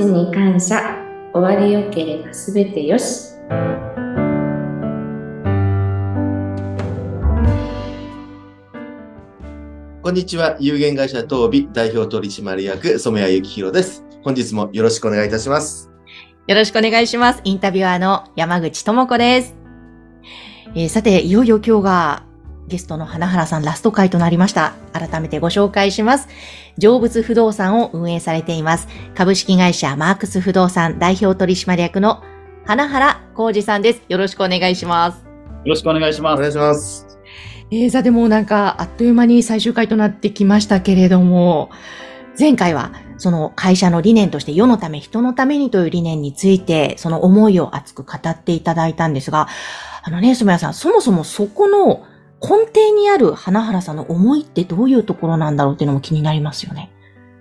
ちに感謝。終わりよければすべてよし。こんにちは。有限会社東美代表取締役染谷幸宏です。本日もよろしくお願いいたします。よろしくお願いします。インタビュアーの山口智子です。えーさて、いよいよ今日がゲストの花原さんラスト回となりました。改めてご紹介します。成仏不動産を運営されています。株式会社マークス不動産代表取締役の花原浩二さんです。よろしくお願いします。よろしくお願いします。お願いします。えー、さてもうなんかあっという間に最終回となってきましたけれども、前回はその会社の理念として世のため人のためにという理念についてその思いを熱く語っていただいたんですが、あのね、すもやさん、そもそもそこの根底にある花原さんの思いってどういうところなんだろうっていうのも気になりますよね。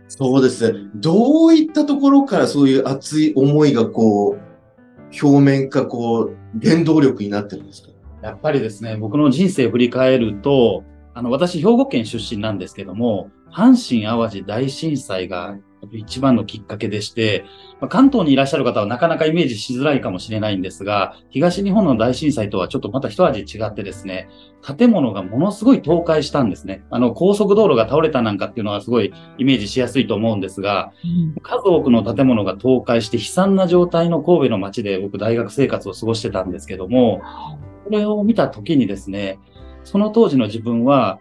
そうですね。どういったところからそういう熱い思いがこう、表面化、こう、原動力になってるんですか？やっぱりですね、僕の人生を振り返ると、あの、私、兵庫県出身なんですけども、阪神淡路大震災が一番のきっかけでして、まあ関東にいらっしゃる方はなかなかイメージしづらいかもしれないんですが、東日本の大震災とはちょっとまた一味違ってですね、建物がものすごい倒壊したんですね。あの、高速道路が倒れたなんかっていうのはすごいイメージしやすいと思うんですが、数多くの建物が倒壊して悲惨な状態の神戸の街で僕大学生活を過ごしてたんですけども、これを見た時にですね、その当時の自分は、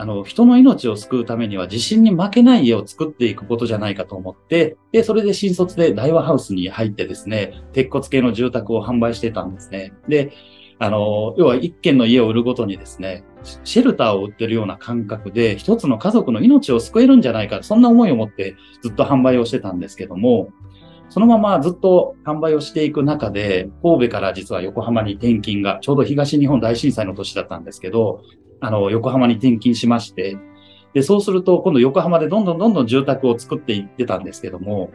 あの、人の命を救うためには地震に負けない家を作っていくことじゃないかと思って、で、それで新卒で大和ハウスに入ってですね、鉄骨系の住宅を販売してたんですね。で、あの、要は一軒の家を売るごとにですね、シェルターを売ってるような感覚で、一つの家族の命を救えるんじゃないか、そんな思いを持ってずっと販売をしてたんですけども、そのままずっと販売をしていく中で、神戸から実は横浜に転勤が、ちょうど東日本大震災の年だったんですけど、あの、横浜に転勤しまして、で、そうすると、今度横浜でどんどんどんどん住宅を作っていってたんですけども、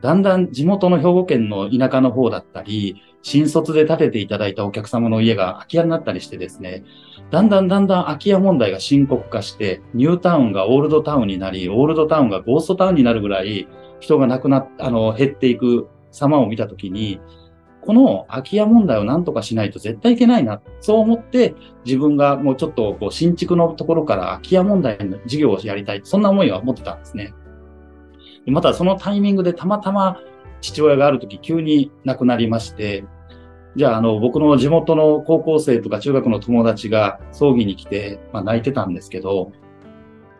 だんだん地元の兵庫県の田舎の方だったり、新卒で建てていただいたお客様の家が空き家になったりしてですね、だんだんだんだん空き家問題が深刻化して、ニュータウンがオールドタウンになり、オールドタウンがゴーストタウンになるぐらい、人が亡くなっ、あの、減っていく様を見たときに、この空き家問題を何とかしないと絶対いけないな。そう思って、自分がもうちょっとこう新築のところから空き家問題の事業をやりたい。そんな思いは持ってたんですね。またそのタイミングでたまたま父親がある時急に亡くなりまして、じゃあ、あの、僕の地元の高校生とか中学の友達が葬儀に来て、まあ泣いてたんですけど、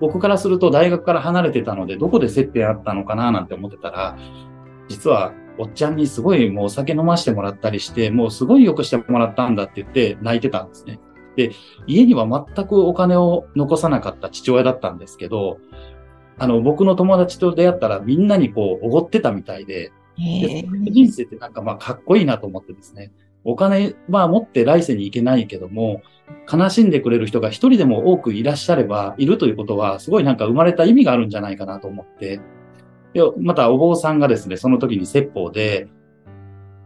僕からすると大学から離れてたので、どこで接点あったのかななんて思ってたら、実は、おっちゃんにすごいもうお酒飲ましてもらったりして、もうすごい良くしてもらったんだって言って泣いてたんですね。で、家には全くお金を残さなかった父親だったんですけど、あの、僕の友達と出会ったらみんなにこう、おごってたみたいで、で人生ってなんかまあかっこいいなと思ってですね。お金は持って来世に行けないけども、悲しんでくれる人が一人でも多くいらっしゃれば、いるということは、すごいなんか生まれた意味があるんじゃないかなと思って、で、またお坊さんがですね、その時に説法で、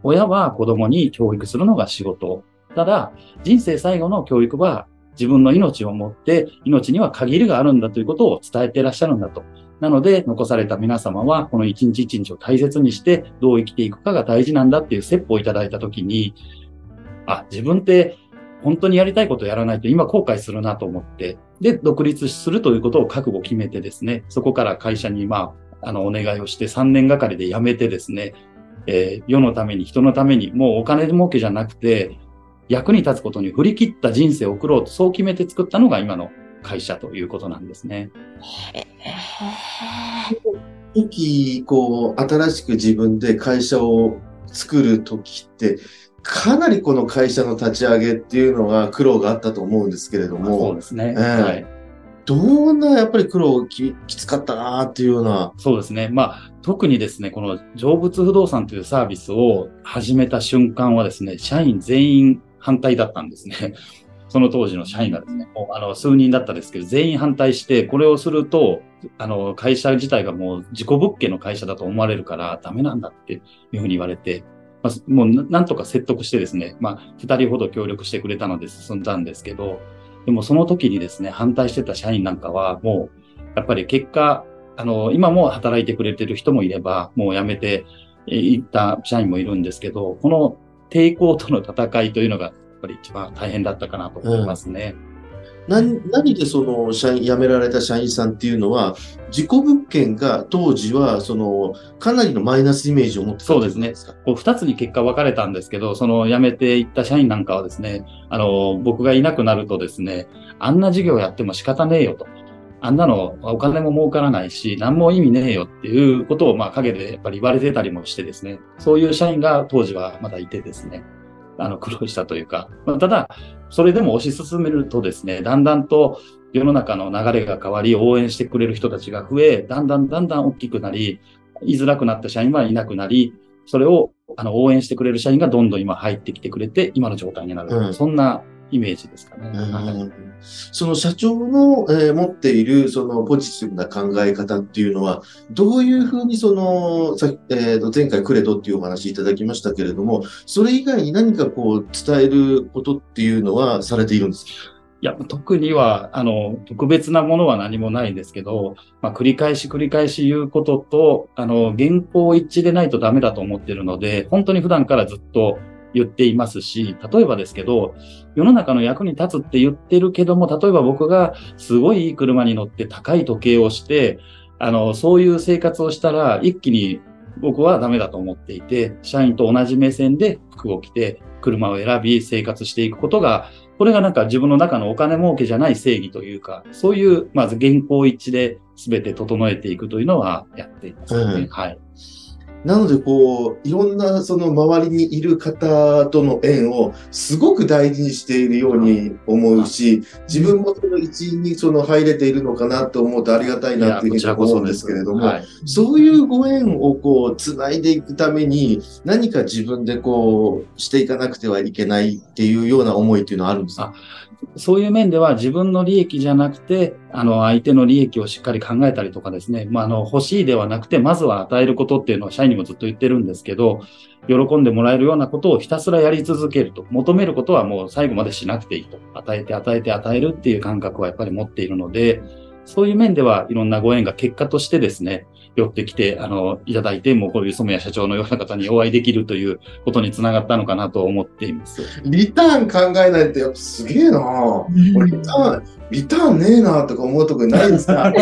親は子供に教育するのが仕事。ただ、人生最後の教育は自分の命をもって、命には限りがあるんだということを伝えていらっしゃるんだと。なので、残された皆様は、この一日一日を大切にして、どう生きていくかが大事なんだっていう説法をいただいたときに、あ、自分って本当にやりたいことをやらないと今後悔するなと思って、で、独立するということを覚悟を決めてですね、そこから会社に、まあ、あの、お願いをして3年がかりで辞めてですね、えー世のために、人のために、もうお金儲けじゃなくて、役に立つことに振り切った人生を送ろうと、そう決めて作ったのが今の会社ということなんですね。時、こう、新しく自分で会社を作る時って、かなりこの会社の立ち上げっていうのが苦労があったと思うんですけれどそうも、ですね。ええはい。どんなやっぱり苦労ききつかったなっていうような、そうですね。まあ、特にですね、この成仏不動産というサービスを始めた瞬間はですね、社員全員反対だったんですね。その当時の社員がですね、もうあの数人だったですけど、全員反対して、これをすると、あの、会社自体がもう自己物件の会社だと思われるからダメなんだっていうふうに言われて、まあ、もうなんとか説得してですね、まあ、二人ほど協力してくれたので進んだんですけど、でもその時にですね、反対してた社員なんかはもう、やっぱり結果、あの、今も働いてくれてる人もいれば、もう辞めていった社員もいるんですけど、この抵抗との戦いというのが、やっぱり一番大変だったかなと思いますね。何何でその社員、辞められた社員さんっていうのは、事故物件が当時は、その、かなりのマイナスイメージを持ってたそうですね。こう二つに結果分かれたんですけど、その辞めていった社員なんかはですね、あの、僕がいなくなるとですね、あんな事業やっても仕方ねえよと。あんなのお金も儲からないし、何も意味ねえよっていうことを、ま、陰でやっぱり言われてたりもしてですね、そういう社員が当時はまだいてですね、あの、苦労したというか、まあ、ただ、それでも推し進めるとですね、だんだんと世の中の流れが変わり、応援してくれる人たちが増え、だんだんだんだん大きくなり、居づらくなった社員はいなくなり、それをあの応援してくれる社員がどんどん今入ってきてくれて、今の状態になる。うん、そんなイメージですかね。その社長の、えー、持っているそのポジティブな考え方っていうのは、どういうふうにその、さえー、と前回クレドっていうお話いただきましたけれども、それ以外に何かこう伝えることっていうのはされているんですか？いや、特には、あの、特別なものは何もないんですけど、まあ、繰り返し繰り返し言うことと、あの、原稿一致でないとダメだと思ってるので、本当に普段からずっと言っていますし、例えばですけど、世の中の役に立つって言ってるけども、例えば僕がすごいいい車に乗って高い時計をして、あの、そういう生活をしたら、一気に僕はダメだと思っていて、社員と同じ目線で服を着て、車を選び、生活していくことが、これがなんか自分の中のお金儲けじゃない正義というか、そういう、まず原稿一致で全て整えていくというのはやっていますね。うん、はい。なので、こう、いろんなその周りにいる方との縁をすごく大事にしているように思うし、自分もその一員にその入れているのかなと思うとありがたいなというふうに思うんですけれども、はい、そういうご縁をこう、つないでいくために何か自分でこう、していかなくてはいけないっていうような思いっていうのはあるんですか？そういう面では自分の利益じゃなくて、あの、相手の利益をしっかり考えたりとかですね、まあ、あの、欲しいではなくて、まずは与えることっていうのは社員にもずっと言ってるんですけど、喜んでもらえるようなことをひたすらやり続けると。求めることはもう最後までしなくていいと。与えて与えて与えるっていう感覚はやっぱり持っているので、そういう面ではいろんなご縁が結果としてですね、寄ってきて、あの、いただいて、もうこういう染谷社長のような方にお会いできるということにつながったのかなと思っています。リターン考えないってやっぱすげえな、うん、リターン、リターンねえなとか思うとこないですか？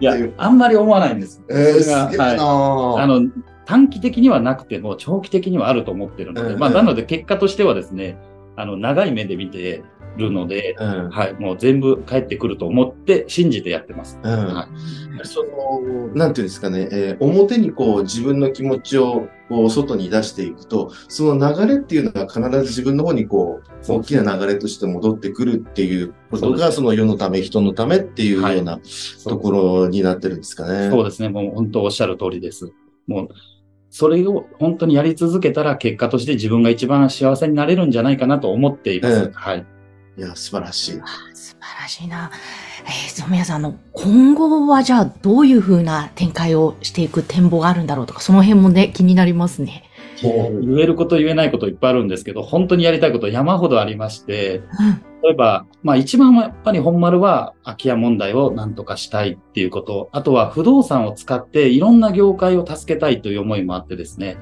いや、あんまり思わないんです。えー、すげえな、はい、あの、短期的にはなくても長期的にはあると思ってるので、まあ、なので結果としてはですね、あの、長い目で見て、るので、うん、はい、もう全部帰ってくると思って信じてやってます。うん、はい、その、なんていうんですかね、えー、表にこう自分の気持ちをこう外に出していくと、その流れっていうのは必ず自分の方にこう、大きな流れとして戻ってくるっていうことが、その世のため、人のためっていうようなところになってるんですかね。そうですね、もう本当おっしゃる通りです。もうそれを本当にやり続けたら結果として自分が一番幸せになれるんじゃないかなと思っています。うん、はい。いや、素晴らしい。素晴らしいな。えー、染谷さん、あの、今後はじゃあどういうふうな展開をしていく展望があるんだろうとか、その辺もね、気になりますね。もう言えること言えないこといっぱいあるんですけど、本当にやりたいこと山ほどありまして、うん、例えば、まあ一番やっぱり本丸は空き家問題を何とかしたいっていうこと、あとは不動産を使っていろんな業界を助けたいという思いもあってですね、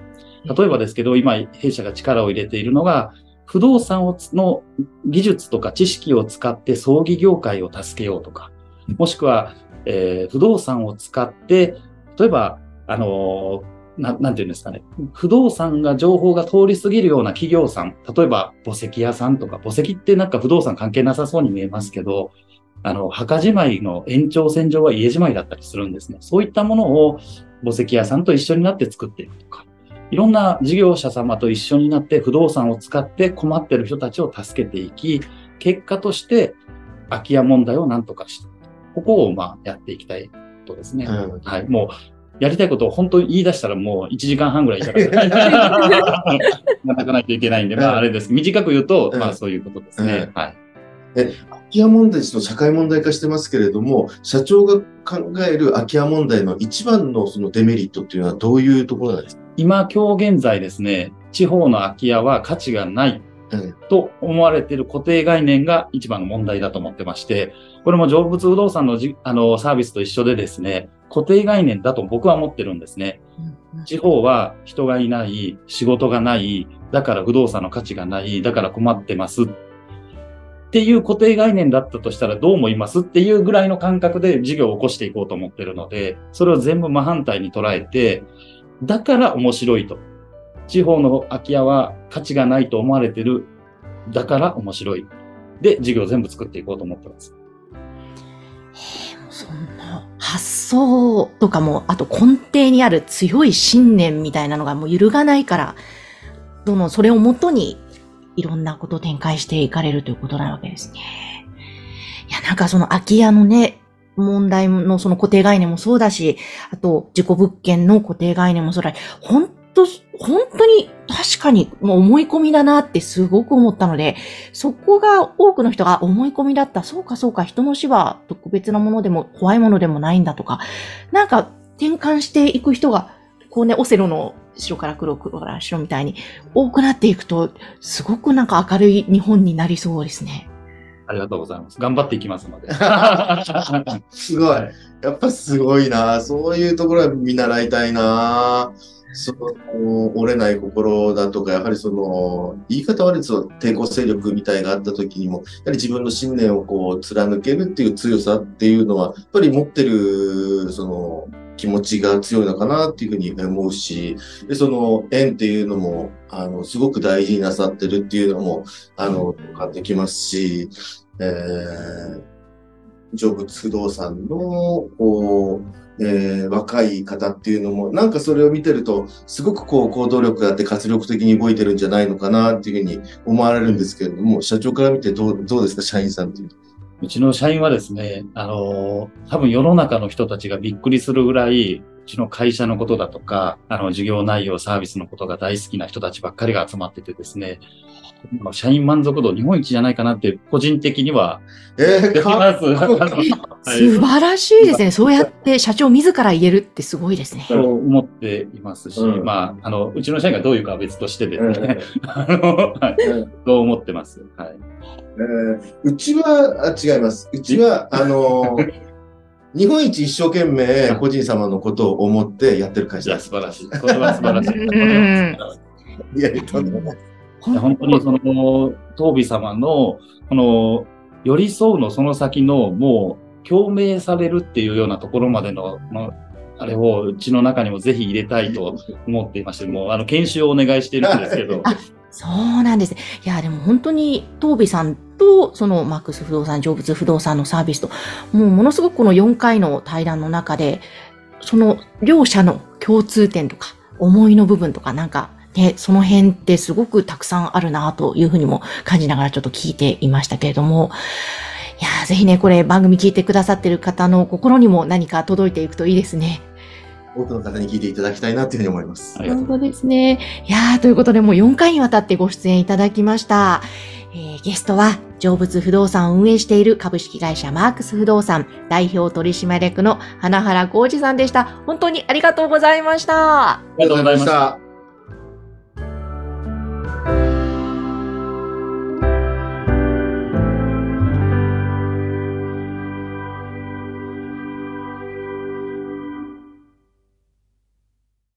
例えばですけど、今弊社が力を入れているのが、不動産をの技術とか知識を使って葬儀業界を助けようとか、もしくは、えー、不動産を使って、例えば、あのー、ななんていうんですかね。不動産が情報が通り過ぎるような企業さん、例えば墓石屋さんとか、墓石ってなんか不動産関係なさそうに見えますけど、あの、墓じまいの延長線上は家じまいだったりするんですね。そういったものを墓石屋さんと一緒になって作っていくとか。いろんな事業者様と一緒になって不動産を使って困ってる人たちを助けていき、結果として空き家問題を何とかして、ここをまあやっていきたいとですね。うん、はい。もう、やりたいことを本当に言い出したらもう1時間半ぐらいいたら、泣かないといけないんで、まああれです。短く言うと、まあそういうことですね。はい。え、空き家問題の社会問題化してますけれども、社長が考える空き家問題の一番のそのデメリットっていうのはどういうところなんですか？今、今日現在ですね、地方の空き家は価値がないうんと思われている固定概念が一番の問題だと思ってまして、これも成仏不動産のじあのサービスと一緒でですね、固定概念だと僕は思ってるんですね。地方は人がいない、仕事がない、だから不動産の価値がない、だから困ってます。っていう固定概念だったとしたらどう思いますっていうぐらいの感覚で事業を起こしていこうと思ってるので、それを全部真反対に捉えて、だから面白いと。地方の空き家は価値がないと思われてる。だから面白い。で、事業全部作っていこうと思ってます。えもうそんな発想とかも、あと根底にある強い信念みたいなのがもう揺るがないから、どの、それをもとにいろんなことを展開していかれるということなわけですね。いや、なんかその空き家のね、問題のその固定概念もそうだし、あと自己物件の固定概念もそうだし、本当本当に確かにもう思い込みだなってすごく思ったので、そこが多くの人が思い込みだった。そうかそうか、人の死は特別なものでも怖いものでもないんだとか、なんか転換していく人が、こうね、オセロの白から黒、黒から白みたいに多くなっていくと、すごくなんか明るい日本になりそうですね。ありがとうございます。頑張っていきますので。すごい。やっぱすごいな。そういうところは見習いたいな。その、折れない心だとか、やはりその、言い方悪いですよ。抵抗勢力みたいがあった時にも、やはり自分の信念をこう、貫けるっていう強さっていうのは、やっぱり持ってる、その、気持ちが強いのかなっていうふうに思うし、で、その縁っていうのも、あの、すごく大事になさってるっていうのも、あの、感ってきますし、えー、成仏不動産の、こう、えー若い方っていうのも、なんかそれを見てると、すごくこう、行動力があって活力的に動いてるんじゃないのかなっていうふうに思われるんですけれども、社長から見てどう、どうですか、社員さんっていうのは。うちの社員はですね、あの、多分世の中の人たちがびっくりするぐらい、うちの会社のことだとか、あの、事業内容、サービスのことが大好きな人たちばっかりが集まっててですね、社員満足度日本一じゃないかなって、個人的には、えー、できます。かっこいい 素晴らしいですね。そうやって社長自ら言えるってすごいですね。そう思っていますし、うんまあ、あの、うちの社員がどういうかは別としてですうんね、あの、はい、そう思ってます。はい。えーうちは、あ違います。うちは、あのー 日本一一生懸命個人様のことを思ってやってる会社です。素晴らしい。これは素晴らしい。こうんれは素晴らしいいやいや、とんでもない。いや本当にその、東美様の、この、寄り添うのその先の、もう、共鳴されるっていうようなところまでの、まああれをうちの中にもぜひ入れたいと思っていまして、もう、あの、研修をお願いしているんですけど、あ そうなんです。いや、でも本当に、東美さんと、そのマックス不動産、成仏不動産のサービスと、もうものすごくこの4回の対談の中で、その両者の共通点とか、思いの部分とか、なんか、ね、その辺ってすごくたくさんあるなというふうにも感じながらちょっと聞いていましたけれども、いや、ぜひね、これ番組聞いてくださってる方の心にも何か届いていくといいですね。多くの方に聞いていただきたいなというふうに思います本当ですね。いやー、ということでもう4回にわたってご出演いただきました。えーゲストは、成仏不動産を運営している株式会社マークス不動産代表取締役の花原浩二さんでした。本当にありがとうございました。ありがとうございました。た。